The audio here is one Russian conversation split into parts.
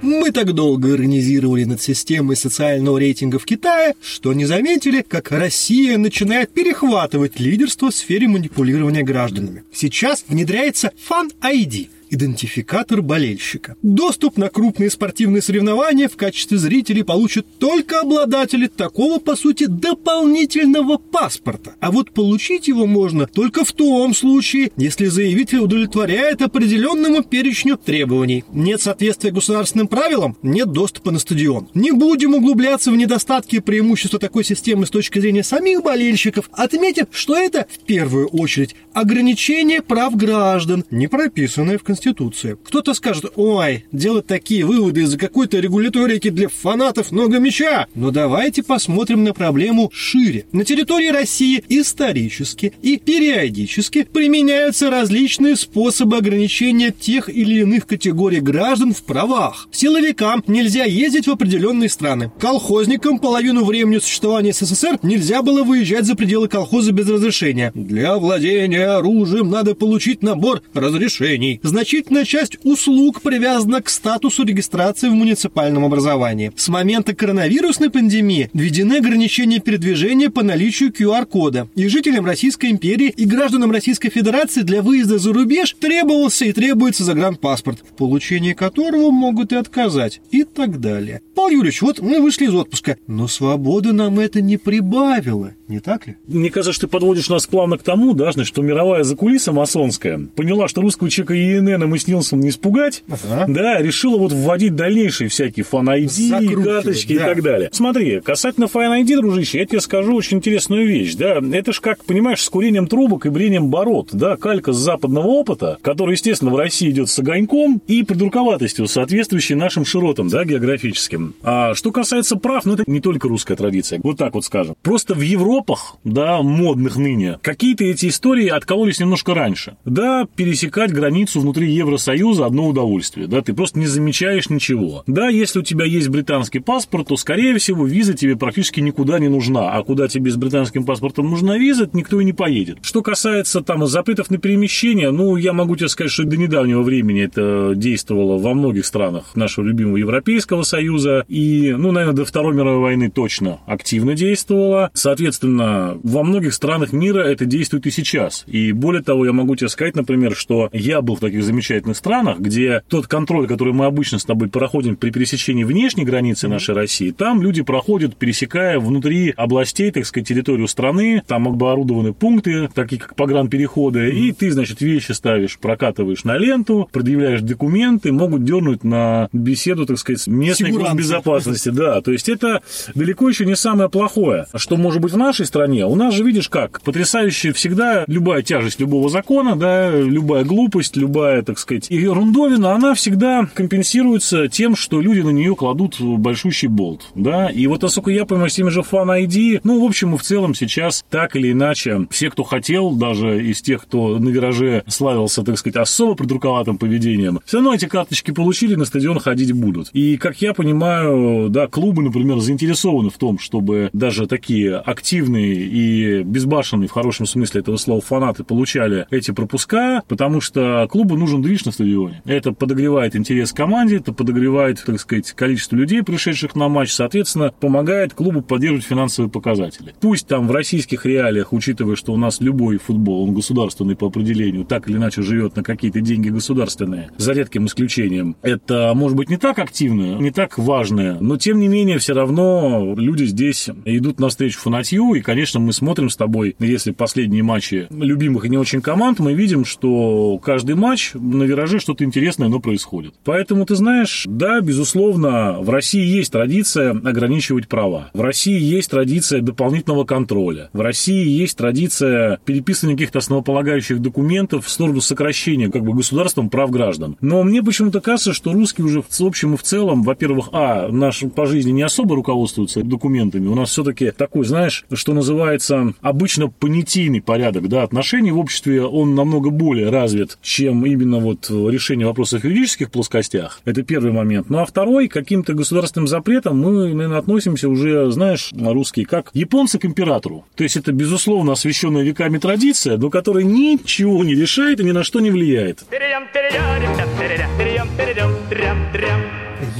Мы так долго иронизировали над системой социального рейтинга в Китае, что не заметили, как Россия начинает перехватывать лидерство в сфере манипулирования гражданами. Сейчас внедряется Fan ID – идентификатор болельщика. Доступ на крупные спортивные соревнования в качестве зрителей получат только обладатели такого, по сути, дополнительного паспорта. А вот получить его можно только в том случае, если заявитель удовлетворяет определенному перечню требований. Нет соответствия государственным правилам, нет доступа на стадион. Не будем углубляться в недостатки и преимущества такой системы с точки зрения самих болельщиков, отметив, что это, в первую очередь, ограничение прав граждан, не прописанное в Конституции Конституции. Кто-то скажет, ой, делать такие выводы из-за какой-то регуляторики для фанатов много меча. Но давайте посмотрим на проблему шире. На территории России исторически и периодически применяются различные способы ограничения тех или иных категорий граждан в правах. Силовикам нельзя ездить в определенные страны. Колхозникам половину времени существования СССР нельзя было выезжать за пределы колхоза без разрешения. Для владения оружием надо получить набор разрешений. Значит, значительная часть услуг привязана к статусу регистрации в муниципальном образовании. С момента коронавирусной пандемии введены ограничения передвижения по наличию QR-кода. И жителям Российской империи и гражданам Российской Федерации для выезда за рубеж требовался и требуется загранпаспорт, в получении которого могут и отказать, и так далее. Павел Юрьевич, вот мы вышли из отпуска, но свободы нам это не прибавило, не так ли? Мне кажется, что ты подводишь нас плавно к тому, да, что мировая закулиса масонская поняла, что русского человека ИНН Бена Маснилсон не испугать, ага. да, решила вот вводить дальнейшие всякие фан-ID, карточки да. и так далее. Смотри, касательно фан-ID, дружище, я тебе скажу очень интересную вещь, да, это ж как, понимаешь, с курением трубок и брением бород, да, калька с западного опыта, который, естественно, в России идет с огоньком и придурковатостью, соответствующей нашим широтам, да, географическим. А что касается прав, ну, это не только русская традиция, вот так вот скажем. Просто в Европах, да, модных ныне, какие-то эти истории откололись немножко раньше. Да, пересекать границу внутри Евросоюза одно удовольствие, да, ты просто не замечаешь ничего. Да, если у тебя есть британский паспорт, то, скорее всего, виза тебе практически никуда не нужна, а куда тебе с британским паспортом нужна виза, никто и не поедет. Что касается там запретов на перемещение, ну, я могу тебе сказать, что до недавнего времени это действовало во многих странах нашего любимого Европейского Союза, и, ну, наверное, до Второй мировой войны точно активно действовало. Соответственно, во многих странах мира это действует и сейчас. И более того, я могу тебе сказать, например, что я был в таких замечательных странах, где тот контроль, который мы обычно с тобой проходим при пересечении внешней границы нашей России, там люди проходят, пересекая внутри областей, так сказать, территорию страны, там оборудованы пункты, такие как погранпереходы, и ты, значит, вещи ставишь, прокатываешь на ленту, предъявляешь документы, могут дернуть на беседу, так сказать, местной безопасности, да, то есть это далеко еще не самое плохое. Что может быть в нашей стране? У нас же, видишь как, потрясающая всегда любая тяжесть любого закона, да, любая глупость, любая, так сказать. Ерундовина, она всегда компенсируется тем, что люди на нее кладут большущий болт, да, и вот, насколько я понимаю, с теми же фан ID, ну, в общем и в целом сейчас так или иначе все, кто хотел, даже из тех, кто на вираже славился, так сказать, особо придурковатым поведением, все равно эти карточки получили, на стадион ходить будут. И, как я понимаю, да, клубы, например, заинтересованы в том, чтобы даже такие активные и безбашенные, в хорошем смысле этого слова, фанаты получали эти пропуска, потому что клубу нужен движ на стадионе. Это подогревает интерес к команде, это подогревает, так сказать, количество людей, пришедших на матч, соответственно, помогает клубу поддерживать финансовые показатели. Пусть там в российских реалиях, учитывая, что у нас любой футбол, он государственный по определению, так или иначе живет на какие-то деньги государственные, за редким исключением, это может быть не так активно, не так важное, но тем не менее все равно люди здесь идут навстречу фанатью, и, конечно, мы смотрим с тобой, если последние матчи любимых и не очень команд, мы видим, что каждый матч на вираже что-то интересное, но происходит. Поэтому, ты знаешь, да, безусловно, в России есть традиция ограничивать права. В России есть традиция дополнительного контроля. В России есть традиция переписывания каких-то основополагающих документов в сторону сокращения как бы государством прав граждан. Но мне почему-то кажется, что русские уже в общем и в целом, во-первых, а, наш по жизни не особо руководствуются документами. У нас все-таки такой, знаешь, что называется, обычно понятийный порядок да, отношений в обществе, он намного более развит, чем именно вот решение вопросов в юридических плоскостях. Это первый момент. Ну а второй, каким-то государственным запретом мы, наверное, относимся уже, знаешь, русские, как японцы к императору. То есть это, безусловно, освященная веками традиция, но которая ничего не решает и ни на что не влияет.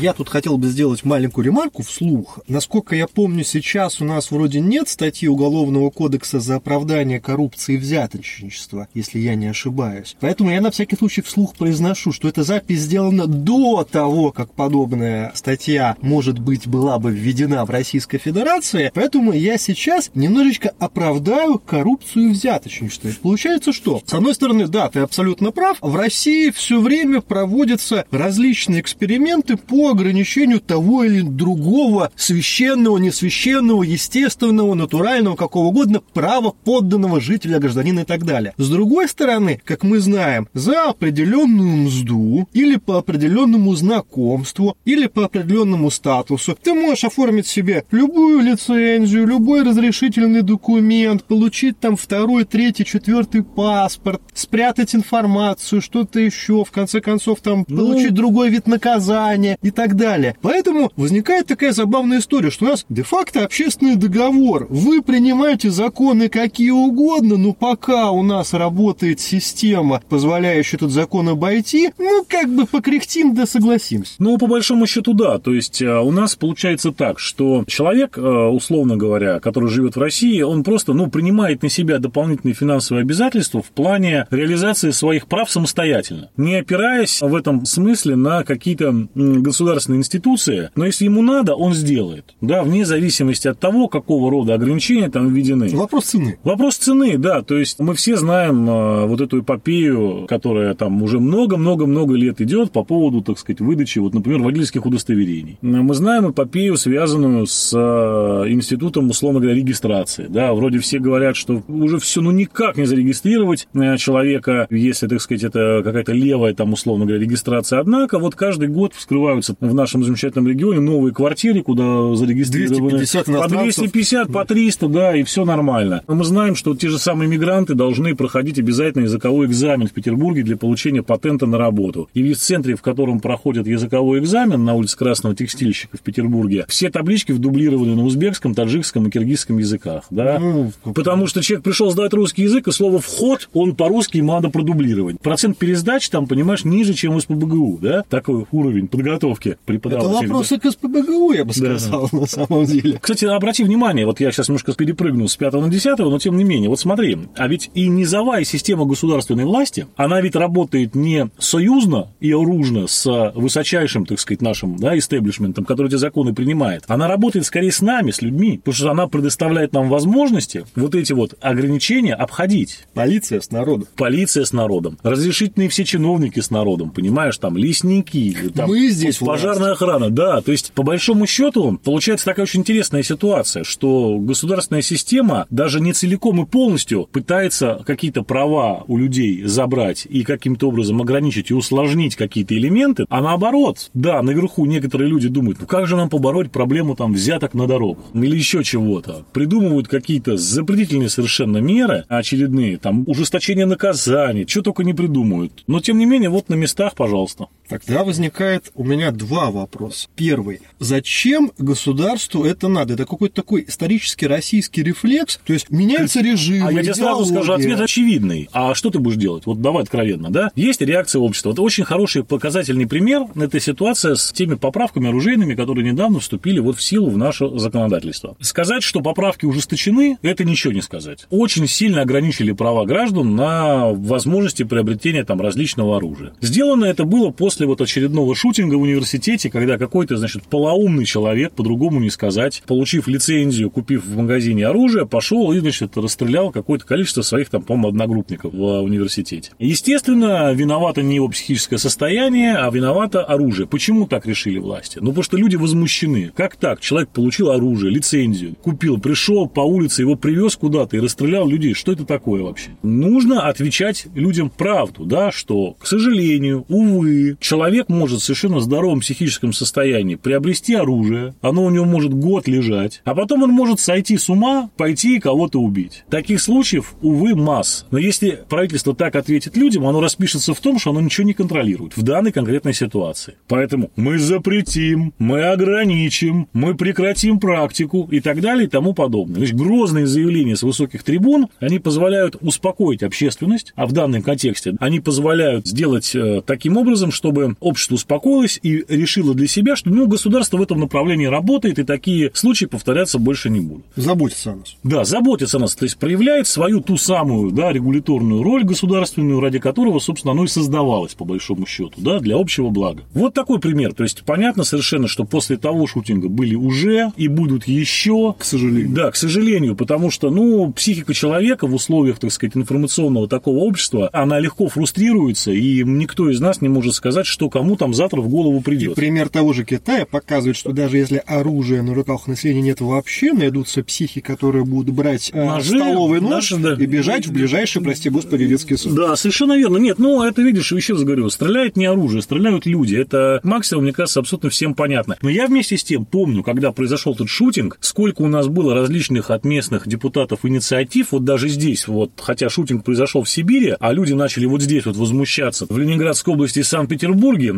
Я тут хотел бы сделать маленькую ремарку вслух. Насколько я помню, сейчас у нас вроде нет статьи Уголовного кодекса за оправдание коррупции и взяточничества, если я не ошибаюсь. Поэтому я на всякий случай вслух произношу, что эта запись сделана до того, как подобная статья, может быть, была бы введена в Российской Федерации. Поэтому я сейчас немножечко оправдаю коррупцию и взяточничество. И получается что? С одной стороны, да, ты абсолютно прав. В России все время проводятся различные эксперименты по ограничению того или другого священного, несвященного, естественного, натурального, какого угодно права подданного жителя, гражданина и так далее. С другой стороны, как мы знаем, за определенную мзду или по определенному знакомству или по определенному статусу ты можешь оформить себе любую лицензию, любой разрешительный документ, получить там второй, третий, четвертый паспорт, спрятать информацию, что-то еще, в конце концов там ну... получить другой вид наказания и так далее. Поэтому возникает такая забавная история, что у нас де-факто общественный договор. Вы принимаете законы какие угодно, но пока у нас работает система, позволяющая этот закон обойти, ну, как бы покряхтим да согласимся. Ну, по большому счету, да. То есть э, у нас получается так, что человек, э, условно говоря, который живет в России, он просто, ну, принимает на себя дополнительные финансовые обязательства в плане реализации своих прав самостоятельно, не опираясь в этом смысле на какие-то государственные институции, но если ему надо, он сделает, да, вне зависимости от того, какого рода ограничения там введены. Вопрос цены. Вопрос цены, да, то есть мы все знаем э, вот эту эпопею, которая там уже много-много-много лет идет по поводу, так сказать, выдачи, вот, например, водительских удостоверений. Мы знаем эпопею, связанную с э, институтом, условно говоря, регистрации, да, вроде все говорят, что уже все, ну, никак не зарегистрировать э, человека, если, так сказать, это какая-то левая, там, условно говоря, регистрация, однако вот каждый год вскрываются открываются в нашем замечательном регионе новые квартиры, куда зарегистрированы 250 по 250, по 300, да, и все нормально. Но мы знаем, что те же самые мигранты должны проходить обязательно языковой экзамен в Петербурге для получения патента на работу. И в центре, в котором проходят языковой экзамен на улице Красного Текстильщика в Петербурге, все таблички вдублированы на узбекском, таджикском и киргизском языках, да, ну, потому что человек пришел сдать русский язык, и слово «вход» он по-русски ему надо продублировать. Процент пересдач там, понимаешь, ниже, чем в СПБГУ, да, такой уровень подготовки подготовки преподавателей. Это вопросы к СПБГУ, я бы сказал, да. на самом деле. Кстати, обрати внимание, вот я сейчас немножко перепрыгнул с 5 на 10, но тем не менее, вот смотри, а ведь и низовая система государственной власти, она ведь работает не союзно и оружно с высочайшим, так сказать, нашим да, истеблишментом, который эти законы принимает. Она работает скорее с нами, с людьми, потому что она предоставляет нам возможности вот эти вот ограничения обходить. Полиция с народом. Полиция с народом. Разрешительные все чиновники с народом, понимаешь, там лесники. Там, Мы здесь Пожарная охрана, да. То есть, по большому счету, получается такая очень интересная ситуация, что государственная система даже не целиком и полностью пытается какие-то права у людей забрать и каким-то образом ограничить и усложнить какие-то элементы, а наоборот, да, наверху некоторые люди думают, ну как же нам побороть проблему там взяток на дорогах или еще чего-то. Придумывают какие-то запретительные совершенно меры очередные, там ужесточение наказаний, что только не придумают. Но тем не менее, вот на местах, пожалуйста. Тогда возникает у меня два вопроса. Первый. Зачем государству это надо? Это какой-то такой исторический российский рефлекс? То есть меняется режим, А я тебе сразу скажу, ответ очевидный. А что ты будешь делать? Вот давай откровенно, да? Есть реакция общества. Вот очень хороший показательный пример – это ситуация с теми поправками оружейными, которые недавно вступили вот в силу в наше законодательство. Сказать, что поправки ужесточены, это ничего не сказать. Очень сильно ограничили права граждан на возможности приобретения там различного оружия. Сделано это было после вот очередного шутинга в университете когда какой-то, значит, полоумный человек, по-другому не сказать, получив лицензию, купив в магазине оружие, пошел и, значит, расстрелял какое-то количество своих, там, по-моему, одногруппников в университете. Естественно, виновато не его психическое состояние, а виновато оружие. Почему так решили власти? Ну, потому что люди возмущены. Как так? Человек получил оружие, лицензию, купил, пришел по улице, его привез куда-то и расстрелял людей. Что это такое вообще? Нужно отвечать людям правду, да, что, к сожалению, увы, человек может совершенно здорово здоровом психическом состоянии приобрести оружие, оно у него может год лежать, а потом он может сойти с ума, пойти и кого-то убить. Таких случаев, увы, масс. Но если правительство так ответит людям, оно распишется в том, что оно ничего не контролирует в данной конкретной ситуации. Поэтому мы запретим, мы ограничим, мы прекратим практику и так далее и тому подобное. То есть грозные заявления с высоких трибун, они позволяют успокоить общественность, а в данном контексте они позволяют сделать э, таким образом, чтобы общество успокоилось и решило для себя, что ну, государство в этом направлении работает, и такие случаи повторяться больше не будут. Заботится о нас. Да, заботится о нас, то есть проявляет свою ту самую да, регуляторную роль государственную, ради которого, собственно, оно и создавалось, по большому счету, да, для общего блага. Вот такой пример. То есть понятно совершенно, что после того шутинга были уже и будут еще. К сожалению. Да, к сожалению, потому что, ну, психика человека в условиях, так сказать, информационного такого общества, она легко фрустрируется, и никто из нас не может сказать, что кому там завтра в голову придет. И пример того же Китая показывает, что даже если оружия на руках населения нет вообще, найдутся психи, которые будут брать э, Ножи, столовый нож наши, да. и бежать в ближайший, прости господи, детский суд. Да, совершенно верно. Нет, ну, это, видишь, еще раз говорю, стреляет не оружие, стреляют люди. Это максимум, мне кажется, абсолютно всем понятно. Но я вместе с тем помню, когда произошел тот шутинг, сколько у нас было различных от местных депутатов инициатив, вот даже здесь, вот, хотя шутинг произошел в Сибири, а люди начали вот здесь вот возмущаться, в Ленинградской области и Санкт-Петербурге,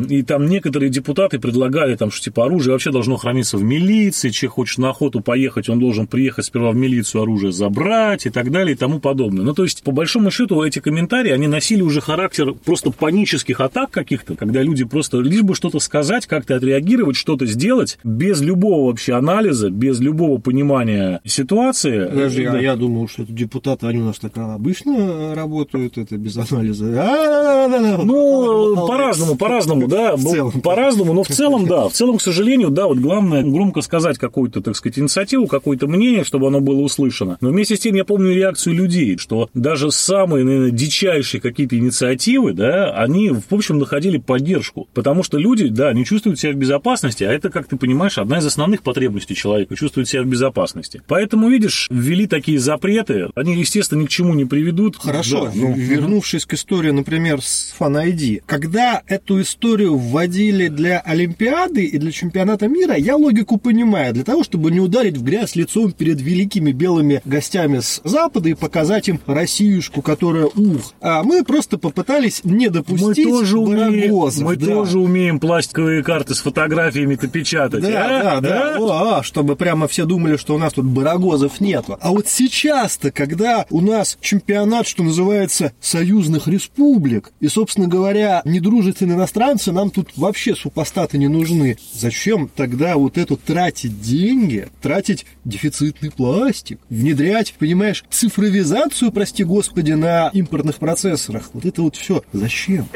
и там некоторые депутаты предлагали, там, что типа оружие вообще должно храниться в милиции, че хочет на охоту поехать, он должен приехать сперва в милицию оружие забрать и так далее и тому подобное. Ну, то есть, по большому счету, эти комментарии, они носили уже характер просто панических атак каких-то, когда люди просто лишь бы что-то сказать, как-то отреагировать, что-то сделать, без любого вообще анализа, без любого понимания ситуации. Подожди, да. а я думал, что это депутаты, они у нас так обычно работают, это без анализа. Ну, по-разному, по-разному, да, по-разному, но в целом, да, в целом, к сожалению, да, вот главное громко сказать какую-то, так сказать, инициативу, какое-то мнение, чтобы оно было услышано. Но вместе с тем я помню реакцию людей, что даже самые, наверное, дичайшие какие-то инициативы, да, они, в общем, находили поддержку, потому что люди, да, не чувствуют себя в безопасности, а это, как ты понимаешь, одна из основных потребностей человека, чувствует себя в безопасности. Поэтому, видишь, ввели такие запреты, они, естественно, ни к чему не приведут. Хорошо, да, ну, вернувшись к истории, например, с Fan ID, когда эту историю вводили для Олимпиады и для чемпионата мира, я логику понимаю, для того, чтобы не ударить в грязь лицом перед великими белыми гостями с Запада и показать им Россиюшку, которая ух. А мы просто попытались не допустить мы тоже умеем, Мы да. тоже умеем пластиковые карты с фотографиями-то печатать. Да, а? да, да. О, а, чтобы прямо все думали, что у нас тут барагозов нету. А вот сейчас-то, когда у нас чемпионат, что называется, союзных республик, и, собственно говоря, недружественные иностранцы нам тут вообще супостаты не нужны. Зачем тогда вот это тратить деньги, тратить дефицитный пластик, внедрять, понимаешь, цифровизацию, прости господи, на импортных процессорах? Вот это вот все. Зачем?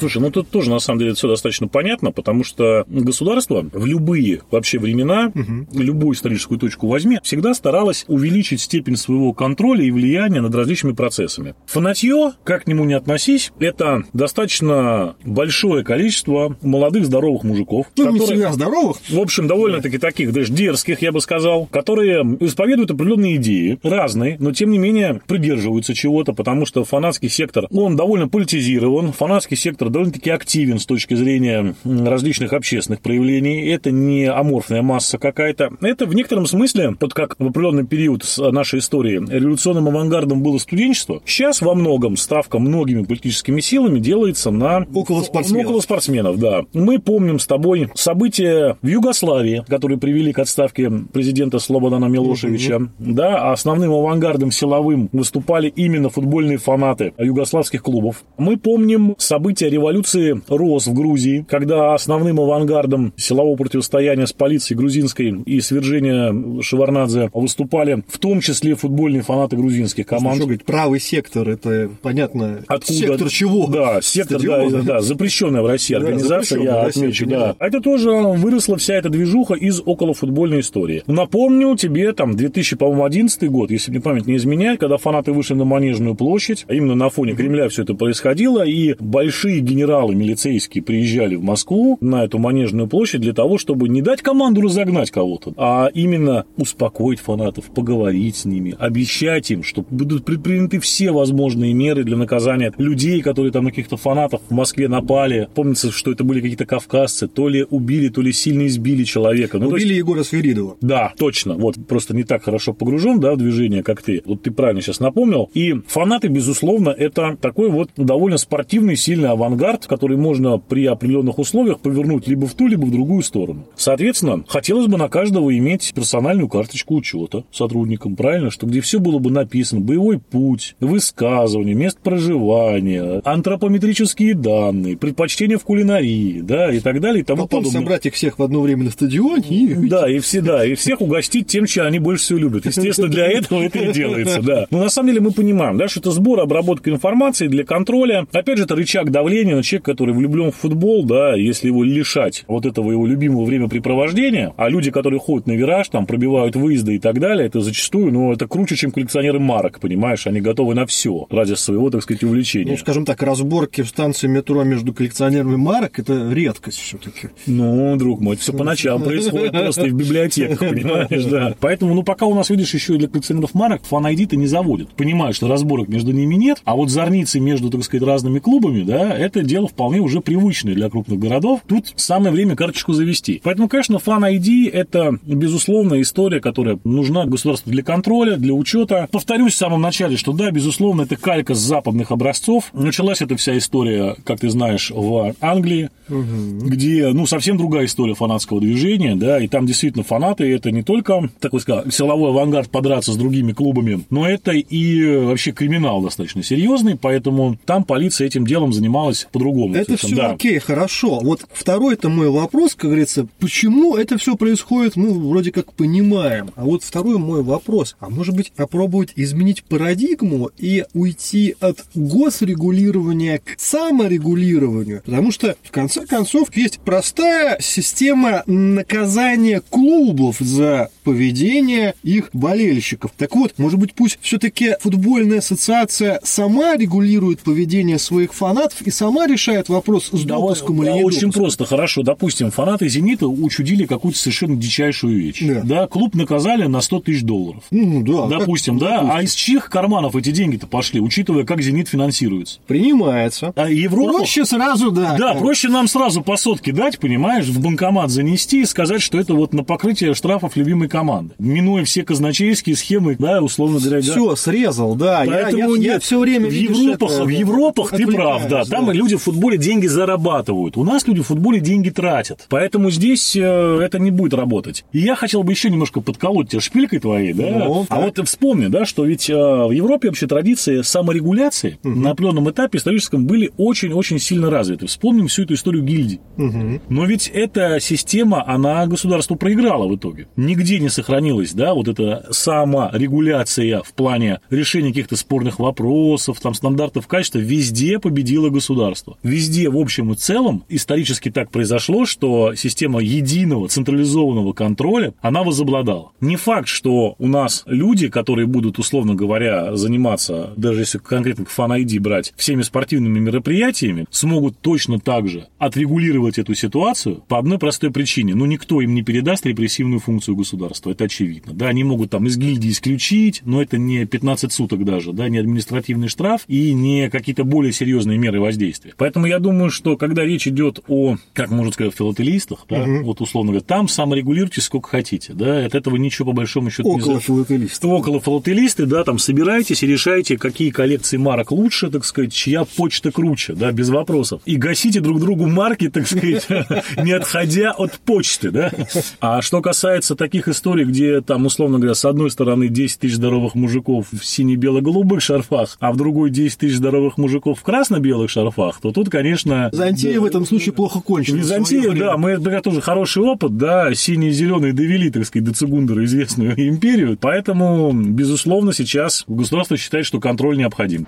Слушай, ну тут тоже на самом деле все достаточно понятно, потому что государство в любые вообще времена, угу. любую историческую точку возьми, всегда старалось увеличить степень своего контроля и влияния над различными процессами. Фанатье, как к нему не относись, это достаточно большое количество молодых здоровых мужиков. Ну, которые, не всегда здоровых. В общем, довольно-таки таких, даже дерзких, я бы сказал, которые исповедуют определенные идеи, разные, но тем не менее придерживаются чего-то, потому что фанатский сектор, он довольно политизирован, фанатский сектор довольно-таки активен с точки зрения различных общественных проявлений. Это не аморфная масса какая-то. Это в некотором смысле, вот как в определенный период нашей истории революционным авангардом было студенчество, сейчас во многом ставка многими политическими силами делается на около спортсменов. Около спортсменов, да. Мы помним с тобой события в Югославии, которые привели к отставке президента Слободана Милошевича. Угу. Да, а основным авангардом силовым выступали именно футбольные фанаты югославских клубов. Мы помним события революции рос в Грузии, когда основным авангардом силового противостояния с полицией грузинской и свержения Шеварнадзе выступали в том числе футбольные фанаты грузинских команд. Что говорить, правый сектор, это понятно. Откуда? Сектор чего? Да, сектор, да, да, запрещенная в России организация, да, я отмечу, да. А это тоже выросла вся эта движуха из околофутбольной истории. Напомню тебе, там, 2011 год, если мне память не изменяет, когда фанаты вышли на Манежную площадь, а именно на фоне Кремля все это происходило, и большие генералы милицейские приезжали в Москву на эту манежную площадь для того, чтобы не дать команду разогнать кого-то, а именно успокоить фанатов, поговорить с ними, обещать им, что будут предприняты все возможные меры для наказания людей, которые там на каких-то фанатов в Москве напали. Помнится, что это были какие-то кавказцы, то ли убили, то ли сильно избили человека. Ну, убили есть... Егора Свиридова. Да, точно. Вот просто не так хорошо погружен, да, в движение, как ты. Вот ты правильно сейчас напомнил. И фанаты, безусловно, это такой вот довольно спортивный, сильный авангард, который можно при определенных условиях повернуть либо в ту, либо в другую сторону. Соответственно, хотелось бы на каждого иметь персональную карточку учета сотрудникам, правильно, что где все было бы написано, боевой путь, высказывание, место проживания, антропометрические данные, предпочтения в кулинарии, да, и так далее, и тому Потом подобное. собрать их всех в одно время на стадионе и... Да, и все, да, и всех угостить тем, чем они больше всего любят. Естественно, для этого это и делается, да. Но на самом деле мы понимаем, да, что это сбор, обработка информации для контроля. Опять же, это рычаг давления на человека, который влюблен в футбол, да, если его лишать вот этого его любимого времяпрепровождения, а люди, которые ходят на вираж, там, пробивают выезды и так далее, это зачастую, ну, это круче, чем коллекционеры марок, понимаешь, они готовы на все ради своего, так сказать, увлечения. Ну, скажем так, разборки в станции метро между коллекционерами марок – это редкость все-таки. Ну, друг мой, все по ночам происходит просто в библиотеках, понимаешь, да. Поэтому, ну, пока у нас, видишь, еще и для коллекционеров марок фан ID-то не заводят. Понимают, что разборок между ними нет, а вот зорницы между, так сказать, разными клубами, да, это дело вполне уже привычное для крупных городов. Тут самое время карточку завести. Поэтому, конечно, фан ID – это, безусловно, история, которая нужна государству для контроля, для учета. Повторюсь в самом начале, что да, безусловно, это калька с западных образцов. Началась эта вся история, как ты знаешь, в Англии, угу. где, ну, совсем другая история фанатского движения, да, и там действительно фанаты – это не только, такой сказать, силовой авангард подраться с другими клубами, но это и вообще криминал достаточно серьезный, поэтому там полиция этим делом занималась по-другому. Это все да. окей, хорошо. Вот второй это мой вопрос, как говорится, почему это все происходит, мы вроде как понимаем. А вот второй мой вопрос, а может быть попробовать изменить парадигму и уйти от госрегулирования к саморегулированию? Потому что, в конце концов, есть простая система наказания клубов за поведение их болельщиков. Так вот, может быть, пусть все-таки футбольная ассоциация сама регулирует поведение своих фанатов и сама решает вопрос с допуском да, или не Очень просто, хорошо. Допустим, фанаты «Зенита» учудили какую-то совершенно дичайшую вещь. Да. да клуб наказали на 100 тысяч долларов. Ну, да. Допустим, как, да. Допустим. А из чьих карманов эти деньги-то пошли, учитывая, как «Зенит» финансируется? Принимается. А Европа... Проще сразу, да. Да, проще нам сразу по сотке дать, понимаешь, в банкомат занести и сказать, что это вот на покрытие штрафов любимой команды. Минуя все казначейские схемы, да, условно говоря. Все, да. срезал, да. Поэтому я, я, я все время в Европах, это, в Европах ты прав, да. Там да. люди в футболе деньги зарабатывают. У нас люди в футболе деньги тратят. Поэтому здесь э, это не будет работать. И я хотел бы еще немножко подколоть тебя шпилькой твоей, да. Ну, а вот вспомни, да, что ведь э, в Европе вообще традиции саморегуляции угу. на определенном этапе историческом были очень-очень сильно развиты. Вспомним всю эту историю гильдий. Угу. Но ведь эта система, она государству проиграла в итоге. Нигде не сохранилась, да, вот эта саморегуляция в плане решения каких-то спорных вопросов, там, стандартов качества, везде победило государство. Везде, в общем и целом, исторически так произошло, что система единого централизованного контроля, она возобладала. Не факт, что у нас люди, которые будут, условно говоря, заниматься, даже если конкретно к фан брать, всеми спортивными мероприятиями, смогут точно так же отрегулировать эту ситуацию по одной простой причине. Ну, никто им не передаст репрессивную функцию государства, это очевидно. Да, они могут там из гильдии исключить, но это не 15 суток даже, да, не административный штраф и не какие-то более серьезные меры воздействия. Поэтому я думаю, что когда речь идет о, как можно сказать, филателистах, да, угу. вот условно говоря, там саморегулируйте сколько хотите, да, от этого ничего по большому счету Около не филателисты. Около филателисты, да, там собирайтесь и решайте, какие коллекции марок лучше, так сказать, чья почта круче, да, без вопросов. И гасите друг другу марки, так сказать, не отходя от почты, да. А что касается таких историй, где там, условно говоря, с одной стороны 10 тысяч здоровых мужиков в сине-бело-голубых шарфах, а в другой 10 тысяч здоровых мужиков в красно-белых шарфах, то тут, конечно... Византия да, в этом случае плохо кончилась. Византия, да, мы, это тоже хороший опыт, да, синие и зеленые довели, так сказать, до Цугундера известную империю, поэтому, безусловно, сейчас государство считает, что контроль необходим.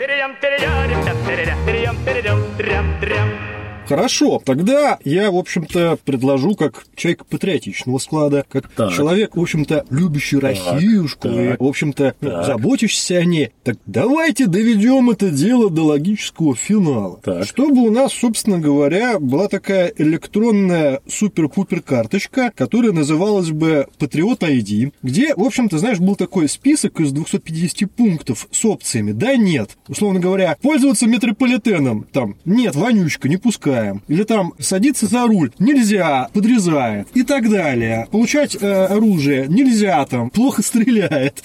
Хорошо, тогда я, в общем-то, предложу как человек патриотичного склада, как так. человек, в общем-то, любящий Россиюшку и, в общем-то, так. заботящийся о ней. Так давайте доведем это дело до логического финала. Так. Чтобы у нас, собственно говоря, была такая электронная супер-пупер карточка, которая называлась бы Patriot ID, где, в общем-то, знаешь, был такой список из 250 пунктов с опциями. Да, нет. Условно говоря, пользоваться метрополитеном. Там, нет, вонючка, не пускаем. Или там, садиться за руль. Нельзя, подрезает. И так далее. Получать э, оружие нельзя там, плохо стреляет.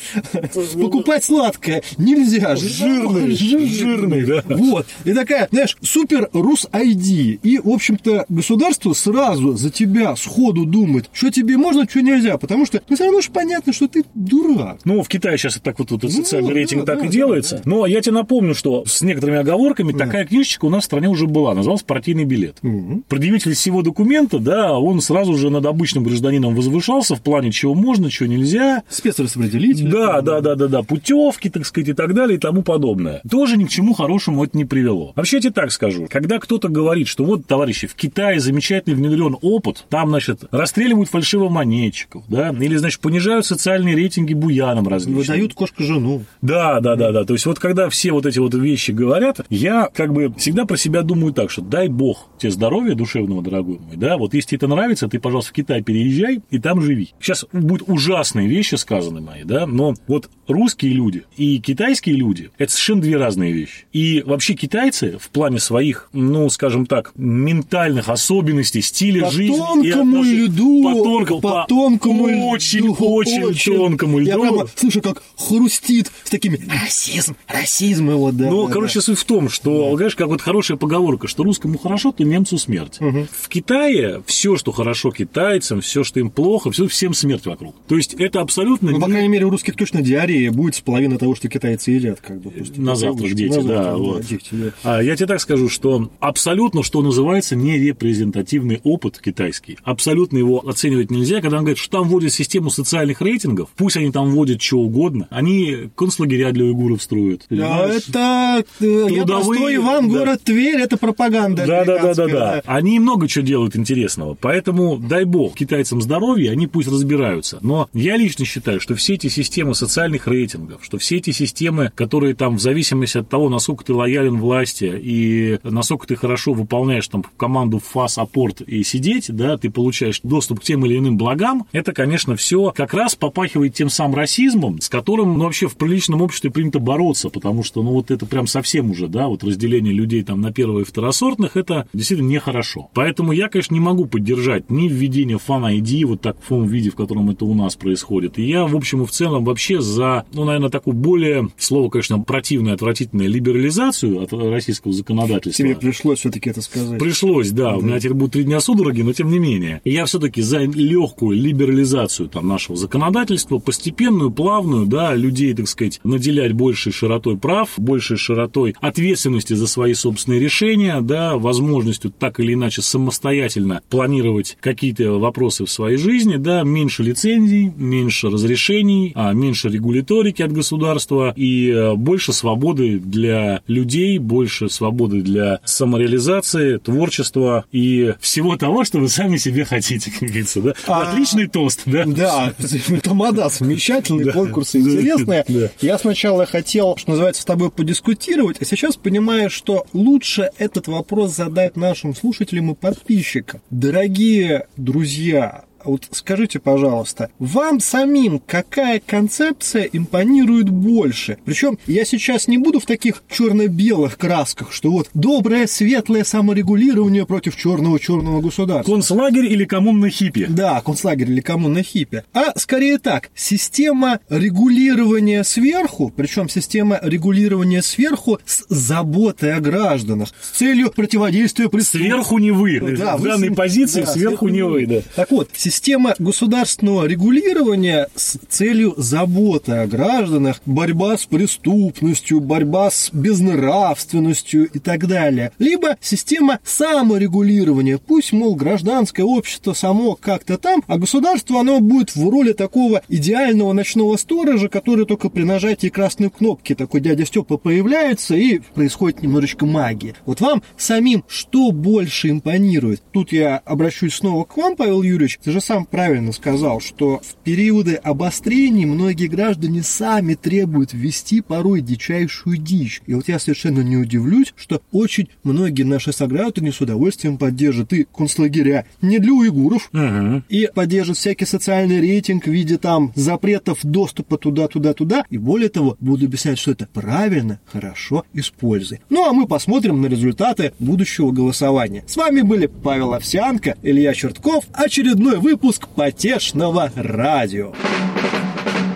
Покупать сладкое нельзя. Жирный, жирный, да. Вот. И такая, знаешь, супер Рус ID. И, в общем-то, государство сразу за тебя сходу думает, что тебе можно, что нельзя. Потому что ну, все равно же понятно, что ты дурак. Ну, в Китае сейчас так вот, вот ну, социальный рейтинг да, так да, и делается. Да, да. Но я тебе напомню, что с некоторыми оговорками да. такая книжечка у нас в стране уже была. Называлась «Партийный билет». Угу. Предъявитель всего документа, да, он сразу же над обычным гражданином возвышался в плане, чего можно, чего нельзя. Спецраспределитель. Да, да, да, да, да, путевки, так сказать, и так далее, и тому подобное. Тоже ни к чему хорошему это не привело. Вообще, я тебе так скажу. Когда кто-то говорит, что вот, товарищи, в Китае замечательный внедрен опыт, там, значит, расстреливают фальшивомонетчиков, да, или, значит, понижают социальные рейтинги буянам различным. Выдают кошку жену. Да, да, да, да. То есть вот когда все вот эти вот вещи говорят, я как бы всегда про себя думаю так, что дай бог тебе здоровья душевного, дорогой мой, да, вот если тебе это нравится, ты, пожалуйста, в Китай переезжай и там живи. Сейчас будут ужасные вещи сказаны мои, да, но вот русские люди и китайские люди – это совершенно две разные вещи. И вообще китайцы в плане своих, ну, скажем так, ментальных особенностей, стиля по жизни тонкому и льду, по тонкому, по тонкому очень, льду, очень, очень тонкому льду. Я прямо слышу, как хрустит с такими расизм, расизм его, да. Ну, да, короче, да. суть в том, что, да. знаешь, как вот хорошая поговорка, что русскому хорошо, то немцу смерть. Угу. В Китае все, что хорошо китайцам, все, что им плохо, все всем смерть вокруг. То есть это абсолютно... Ну, по крайней мере, у русских точно диарея будет с половиной того, что китайцы едят. Как бы, на завтрак дети, на завтрак, да. да, вот. дети, да. А я тебе так скажу, что абсолютно, что называется, нерепрезентативный опыт китайский. Абсолютно его оценивать нельзя, когда он говорит, что там вводят систему социальных рейтингов, пусть они там вводят что угодно, они концлагеря для уйгуров строят. Да, это Трудовые... я простой Иван, да. город Тверь, это пропаганда. Да, да, да, да, да. Они много чего делают интересного, поэтому дай бог китайцам здоровья, они пусть разбираются. Но я лично считаю, что все эти системы социальных рейтингов, что все эти системы, которые там в зависимости от того, насколько ты лоялен власти и насколько ты хорошо выполняешь там команду ФАС, апорт и сидеть, да, ты получаешь доступ к тем или иным благам, это, конечно, все как раз попахивает тем самым расизмом, с которым, ну, вообще в приличном обществе принято бороться, потому что, ну, вот это прям совсем уже, да, вот разделение людей там на перво- и второсортных, это действительно нехорошо. Поэтому я, конечно, не могу поддержать ни введение фан-ID вот так в том виде, в котором это у нас происходит. И я, в общем и в целом, вообще за, ну, наверное, такую более, слово, конечно, противное, отвратительное, либерализацию от российского законодательства. Тебе пришлось все-таки это сказать. Пришлось, да. да. У меня теперь будут три дня судороги, но тем не менее. Я все-таки за легкую либерализацию там нашего законодательства, постепенную, плавную, да, людей, так сказать, наделять большей широтой прав, большей широтой ответственности за свои собственные решения, да, возможностью так или иначе самостоятельно планировать какие-то вопросы в своей жизни, да, меньше лицензий, меньше разрешений, а меньше регуляторики от государства и э, больше свободы для людей, больше свободы для самореализации, творчества и всего того, что вы сами себе хотите, как говорится, да. А, Отличный тост, да? Да, тамада, замечательный, конкурсы интересные. Я сначала хотел, что называется, с тобой подискутировать, а сейчас понимаю, что лучше этот вопрос задать нашим слушателям и подписчикам. Дорогие друзья, вот скажите, пожалуйста, вам самим какая концепция импонирует больше? Причем я сейчас не буду в таких черно-белых красках, что вот доброе, светлое саморегулирование против черного-черного государства. Концлагерь или коммунный хиппи? Да, концлагерь или коммунный хиппи. А скорее так, система регулирования сверху, причем система регулирования сверху с заботой о гражданах, с целью противодействия. Сверху не вы. Да, в вы данной с... позиции да, сверху, сверху не вы, да. Так вот, система система государственного регулирования с целью заботы о гражданах, борьба с преступностью, борьба с безнравственностью и так далее. Либо система саморегулирования. Пусть, мол, гражданское общество само как-то там, а государство, оно будет в роли такого идеального ночного сторожа, который только при нажатии красной кнопки такой дядя Степа появляется и происходит немножечко магии. Вот вам самим что больше импонирует? Тут я обращусь снова к вам, Павел Юрьевич. Же сам правильно сказал, что в периоды обострений многие граждане сами требуют ввести порой дичайшую дичь. И вот я совершенно не удивлюсь, что очень многие наши сограждане с удовольствием поддержат и концлагеря не для уйгуров, угу. и поддержат всякий социальный рейтинг в виде там запретов доступа туда-туда-туда, и более того, буду объяснять, что это правильно, хорошо, используй. Ну а мы посмотрим на результаты будущего голосования. С вами были Павел Овсянко, Илья Чертков, очередной выпуск потешного радио.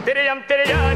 Терем-терем,